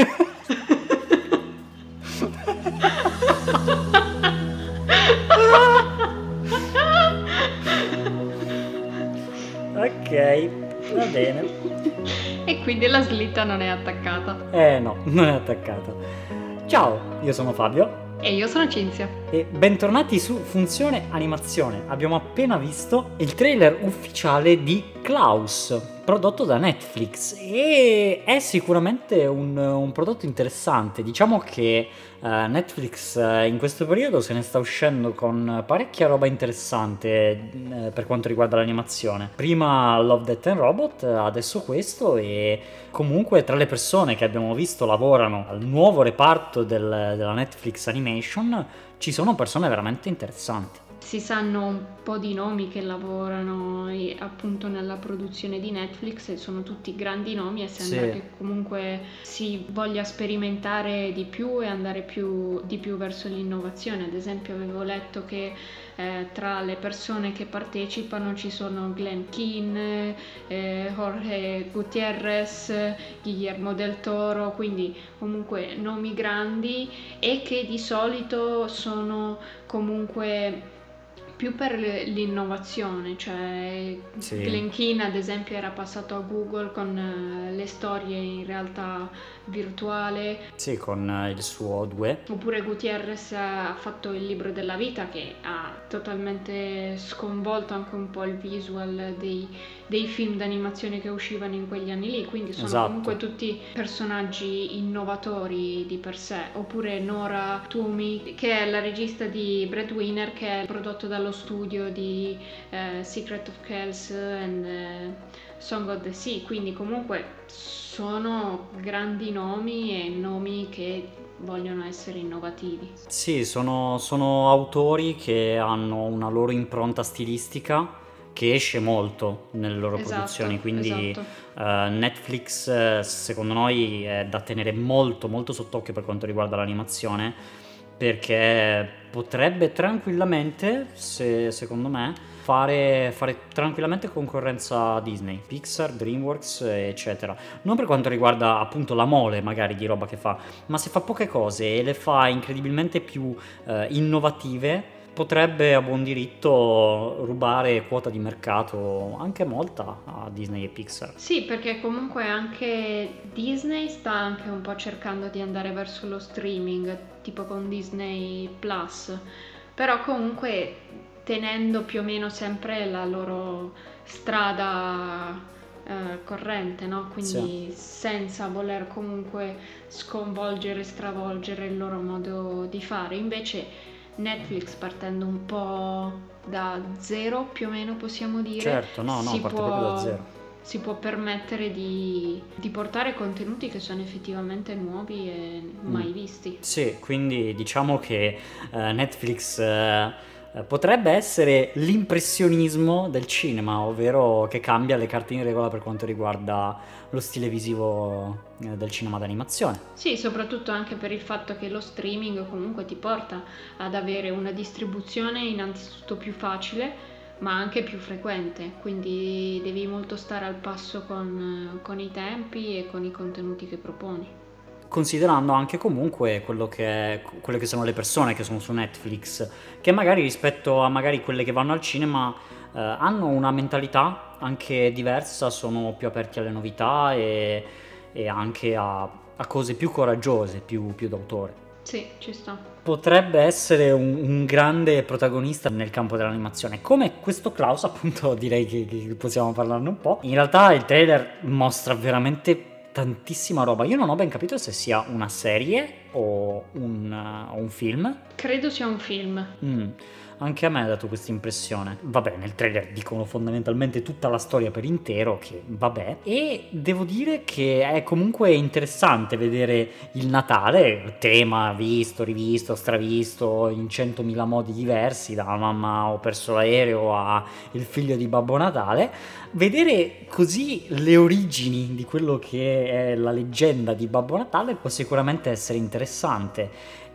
ok, va bene. E quindi la slitta non è attaccata. Eh no, non è attaccata. Ciao, io sono Fabio. E io sono Cinzia. E bentornati su Funzione Animazione. Abbiamo appena visto il trailer ufficiale di Klaus, prodotto da Netflix. E è sicuramente un, un prodotto interessante. Diciamo che uh, Netflix uh, in questo periodo se ne sta uscendo con parecchia roba interessante uh, per quanto riguarda l'animazione. Prima Love, Death and Robot, adesso questo e comunque tra le persone che abbiamo visto lavorano al nuovo reparto del, della Netflix Animation ci sono persone veramente interessanti. Si sanno un po' di nomi che lavorano appunto nella produzione di Netflix e sono tutti grandi nomi e sembra sì. che comunque si voglia sperimentare di più e andare più, di più verso l'innovazione. Ad esempio avevo letto che eh, tra le persone che partecipano ci sono Glenn Keane, eh, Jorge Gutierrez, Guillermo del Toro, quindi comunque nomi grandi e che di solito sono comunque più per l'innovazione, cioè sì. Glenn Keane ad esempio era passato a Google con eh, le storie in realtà virtuale. Sì, con eh, il suo 2. Oppure Gutierrez ha fatto il libro della vita che ha totalmente sconvolto anche un po' il visual dei, dei film d'animazione che uscivano in quegli anni lì, quindi sono esatto. comunque tutti personaggi innovatori di per sé. Oppure Nora Toomey che è la regista di Breadwinner che è prodotto dallo studio di uh, Secret of Kells and uh, Song of the Sea, quindi comunque sono grandi nomi e nomi che vogliono essere innovativi. Sì, sono, sono autori che hanno una loro impronta stilistica che esce molto nelle loro esatto, produzioni, quindi esatto. uh, Netflix secondo noi è da tenere molto molto sott'occhio per quanto riguarda l'animazione perché potrebbe tranquillamente, se, secondo me, fare, fare, tranquillamente concorrenza a Disney, Pixar, DreamWorks, eccetera. Non per quanto riguarda appunto la mole magari di roba che fa, ma se fa poche cose e le fa incredibilmente più eh, innovative, potrebbe a buon diritto rubare quota di mercato anche molta a Disney e Pixar. Sì, perché comunque anche Disney sta anche un po' cercando di andare verso lo streaming, tipo con Disney Plus. Però comunque tenendo più o meno sempre la loro strada eh, corrente, no? quindi sì. senza voler comunque sconvolgere, stravolgere il loro modo di fare. Invece Netflix partendo un po' da zero, più o meno possiamo dire, certo, no, no, parte può... proprio da zero si può permettere di, di, portare contenuti che sono effettivamente nuovi e mai mm. visti. Sì, quindi diciamo che uh, Netflix eh, potrebbe essere l'impressionismo del cinema, ovvero che cambia le carte in regola per quanto riguarda lo stile visivo eh, del cinema d'animazione. Sì, soprattutto anche per il fatto che lo streaming comunque ti porta ad avere una distribuzione innanzitutto più facile ma anche più frequente, quindi devi molto stare al passo con, con i tempi e con i contenuti che proponi considerando anche comunque che, quelle che sono le persone che sono su Netflix, che magari rispetto a magari quelle che vanno al cinema eh, hanno una mentalità anche diversa, sono più aperti alle novità e, e anche a, a, cose più coraggiose, più, più d'autore. Sì, ci sta. Potrebbe essere un, un, grande protagonista nel campo dell'animazione. Come questo Klaus, appunto, direi che, che possiamo parlarne un po'. In realtà il trailer mostra veramente tantissima roba. Io non ho ben capito se sia una serie o un, uh, un film. Credo sia un film. Mm. Anche a me ha dato questa impressione. Vabbè, nel trailer dicono fondamentalmente tutta la storia per intero, che vabbè. E devo dire che è comunque interessante vedere il Natale, tema visto, rivisto, stravisto in centomila modi diversi, da mamma ho perso l'aereo a il figlio di Babbo Natale. Vedere così le origini di quello che è la leggenda di Babbo Natale può sicuramente essere interessante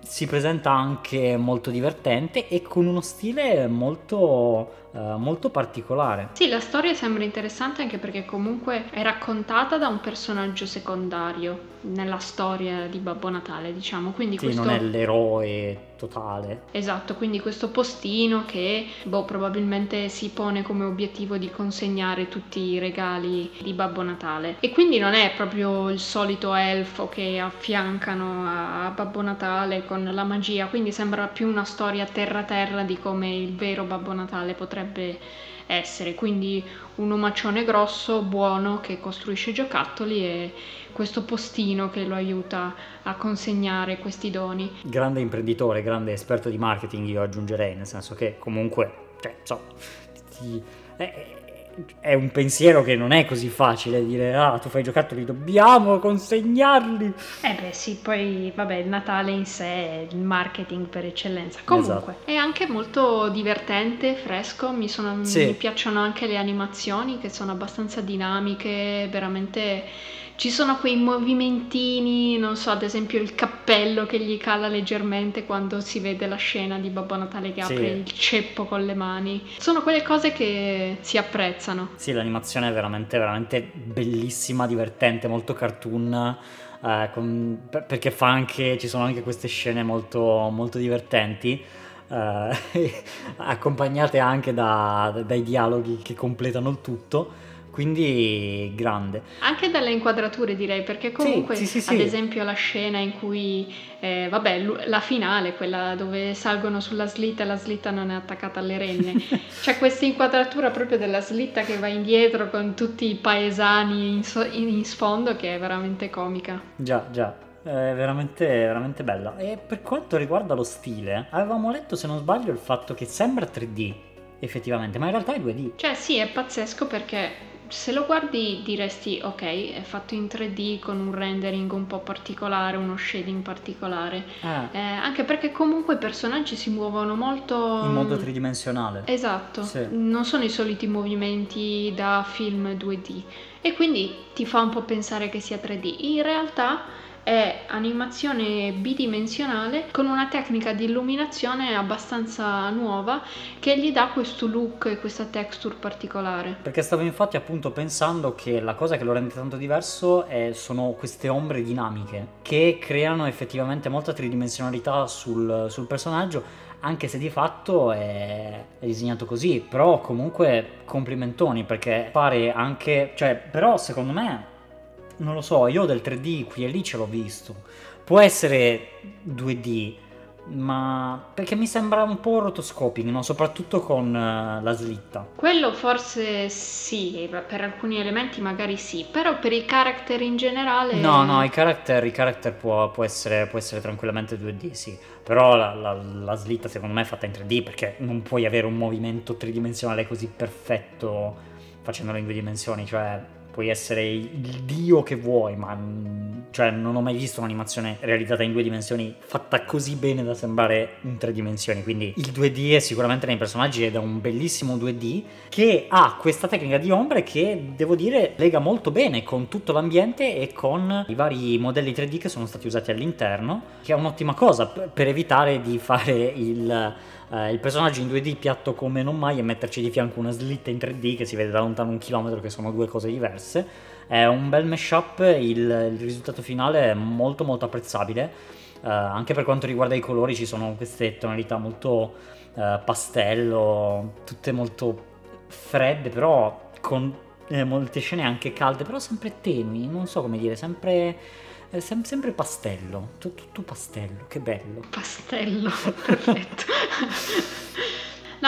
si presenta anche molto divertente e con uno stile molto Uh, molto particolare. Sì, la storia sembra interessante anche perché comunque è raccontata da un personaggio secondario nella storia di Babbo Natale, diciamo. Quindi sì, questo... non è l'eroe totale. Esatto, quindi questo postino che boh, probabilmente si pone come obiettivo di consegnare tutti i regali di Babbo Natale. E quindi non è proprio il solito elfo che affiancano a Babbo Natale con la magia, quindi sembra più una storia terra-terra di come il vero Babbo Natale potrebbe essere. Quindi un omaccione grosso, buono, che costruisce giocattoli e questo postino che lo aiuta a consegnare questi doni. Grande imprenditore, grande esperto di marketing io aggiungerei, nel senso che comunque, cioè, so, ti, eh, è un pensiero che non è così facile dire ah tu fai giocattoli dobbiamo consegnarli eh beh sì poi vabbè il Natale in sé è il marketing per eccellenza comunque esatto. è anche molto divertente fresco mi, sono, sì. mi piacciono anche le animazioni che sono abbastanza dinamiche veramente ci sono quei movimentini, non so, ad esempio il cappello che gli cala leggermente quando si vede la scena di Babbo Natale che sì. apre il ceppo con le mani. Sono quelle cose che si apprezzano. Sì, l'animazione è veramente, veramente bellissima, divertente, molto cartoon. Eh, con, perché fa anche, ci sono anche queste scene molto, molto divertenti. Eh, accompagnate anche da, dai dialoghi che completano il tutto quindi grande. Anche dalle inquadrature direi, perché comunque sì, sì, sì, ad esempio la scena in cui, eh, vabbè, la finale, quella dove salgono sulla slitta e la slitta non è attaccata alle renne, c'è questa inquadratura proprio della slitta che va indietro con tutti i paesani in, so- in sfondo che è veramente comica. Già, già. È veramente, veramente bella. E per quanto riguarda lo stile, avevamo letto, se non sbaglio, il fatto che sembra 3D effettivamente, ma in realtà è 2D. Cioè, sì, è pazzesco perché se lo guardi diresti ok, è fatto in 3D con un rendering un po' particolare, uno shading particolare, ah. eh, anche perché comunque i personaggi si muovono molto... In modo tridimensionale. Esatto, sì. non sono i soliti movimenti da film 2D e quindi ti fa un po' pensare che sia 3D. In realtà è animazione bidimensionale con una tecnica di illuminazione abbastanza nuova che gli dà questo look e questa texture particolare. Perché stavo infatti appunto pensando che la cosa che lo rende tanto diverso è, sono queste ombre dinamiche che creano effettivamente molta tridimensionalità sul, sul personaggio anche se di fatto è, disegnato così, però comunque complimentoni perché pare anche, cioè, però secondo me non lo so, io del 3D qui e lì ce l'ho visto. Può essere 2D, ma perché mi sembra un po' rotoscoping, no? soprattutto con uh, la slitta. Quello forse sì, per alcuni elementi magari sì, però per i character in generale... No, no, i character, i character può, può, essere, può, essere, tranquillamente 2D, sì, però la, la, la, slitta secondo me è fatta in 3D perché non puoi avere un movimento tridimensionale così perfetto facendolo in due dimensioni, cioè puoi essere il dio che vuoi, ma cioè, non ho mai visto un'animazione realizzata in due dimensioni fatta così bene da sembrare in tre dimensioni. Quindi il 2D è sicuramente nei personaggi ed è un bellissimo 2D che ha questa tecnica di ombre che devo dire lega molto bene con tutto l'ambiente e con i vari modelli 3D che sono stati usati all'interno, che è un'ottima cosa per evitare di fare il eh, il personaggio in 2D piatto come non mai e metterci di fianco una slitta in 3D che si vede da lontano un chilometro, che sono due cose diverse. È un bel mashup, il, il risultato finale è molto molto apprezzabile. Uh, anche per quanto riguarda i colori ci sono queste tonalità molto uh, pastello, tutte molto fredde, però con eh, molte scene anche calde, però sempre tenui, non so come dire, sempre è sem- sempre pastello, tutto, tutto pastello, che bello. Pastello, perfetto.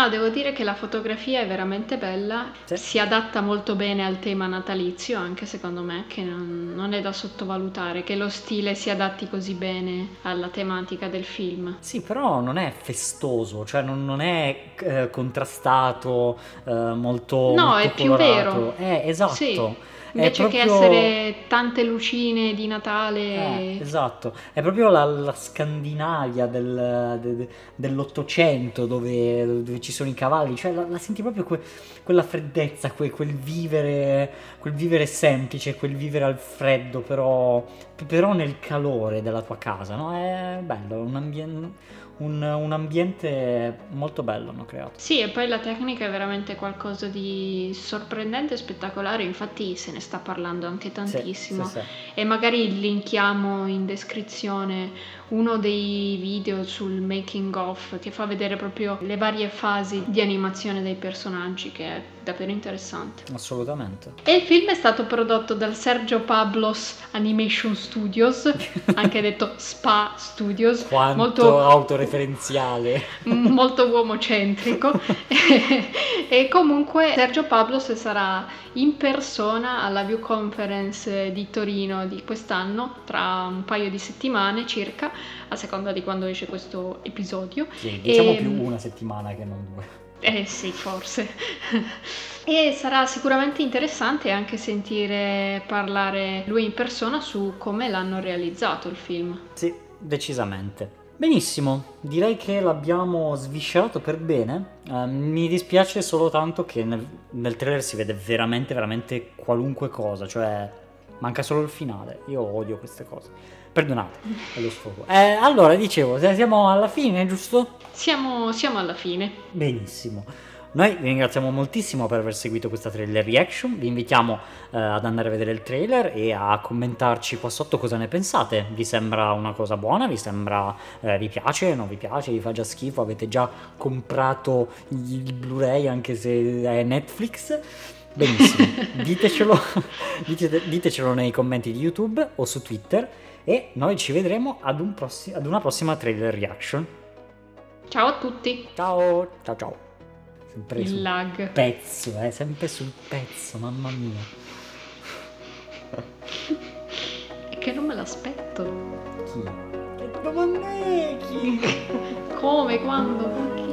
No, devo dire che la fotografia è veramente bella, sì. si adatta molto bene al tema natalizio, anche secondo me, che non, non, è da sottovalutare, che lo stile si adatti così bene alla tematica del film. Sì, però non è festoso, cioè non, non è eh, contrastato, eh, molto... No, molto è colorato. più vero. Eh, esatto. Sì Invece proprio... che essere tante lucine di Natale. Eh, esatto, è proprio la, la Scandinavia del, de, dell'Ottocento dove, dove, ci sono i cavalli, cioè la, la senti proprio que, quella freddezza, que, quel, vivere, quel vivere semplice, quel vivere al freddo, però, però nel calore della tua casa, no? È bello, un ambiente un, un, ambiente molto bello hanno creato. Sì, e poi la tecnica è veramente qualcosa di sorprendente e spettacolare, infatti se ne sta parlando anche tantissimo. Sì, sì, sì. E magari linkiamo in descrizione uno dei video sul making of che fa vedere proprio le varie fasi di animazione dei personaggi che è davvero interessante. Assolutamente. E il film è stato prodotto dal Sergio Pablos Animation Studios, anche detto Spa Studios. Quanto molto autoreferenziale. Molto uomocentrico. e comunque Sergio Pablos sarà in persona alla View Conference di Torino di quest'anno, tra un paio di settimane circa, a seconda di quando esce questo episodio. Sì, diciamo e... più una settimana che non due. Eh sì, forse. e sarà sicuramente interessante anche sentire parlare lui in persona su come l'hanno realizzato il film. Sì, decisamente. Benissimo, direi che l'abbiamo sviscerato per bene. Uh, mi dispiace solo tanto che nel, nel, trailer si vede veramente, veramente qualunque cosa, cioè manca solo il finale. Io odio queste cose. Perdonate, è lo sfogo. Eh, allora, dicevo, siamo alla fine, giusto? Siamo, siamo alla fine. Benissimo. Noi vi ringraziamo moltissimo per aver seguito questa trailer reaction, vi invitiamo eh, ad andare a vedere il trailer e a commentarci qua sotto cosa ne pensate, vi sembra una cosa buona, vi sembra, eh, vi piace, non vi piace, vi fa già schifo, avete già comprato il Blu-ray anche se è Netflix, benissimo, ditecelo, ditecelo nei commenti di YouTube o su Twitter e noi ci vedremo ad, un prossi- ad una prossima trailer reaction. Ciao a tutti! Ciao, ciao ciao! Sempre il lag. Pezzo, eh, sempre sul pezzo, mamma mia. È che non me l'aspetto. Chi? Che domande chi? Come? Quando? Perché?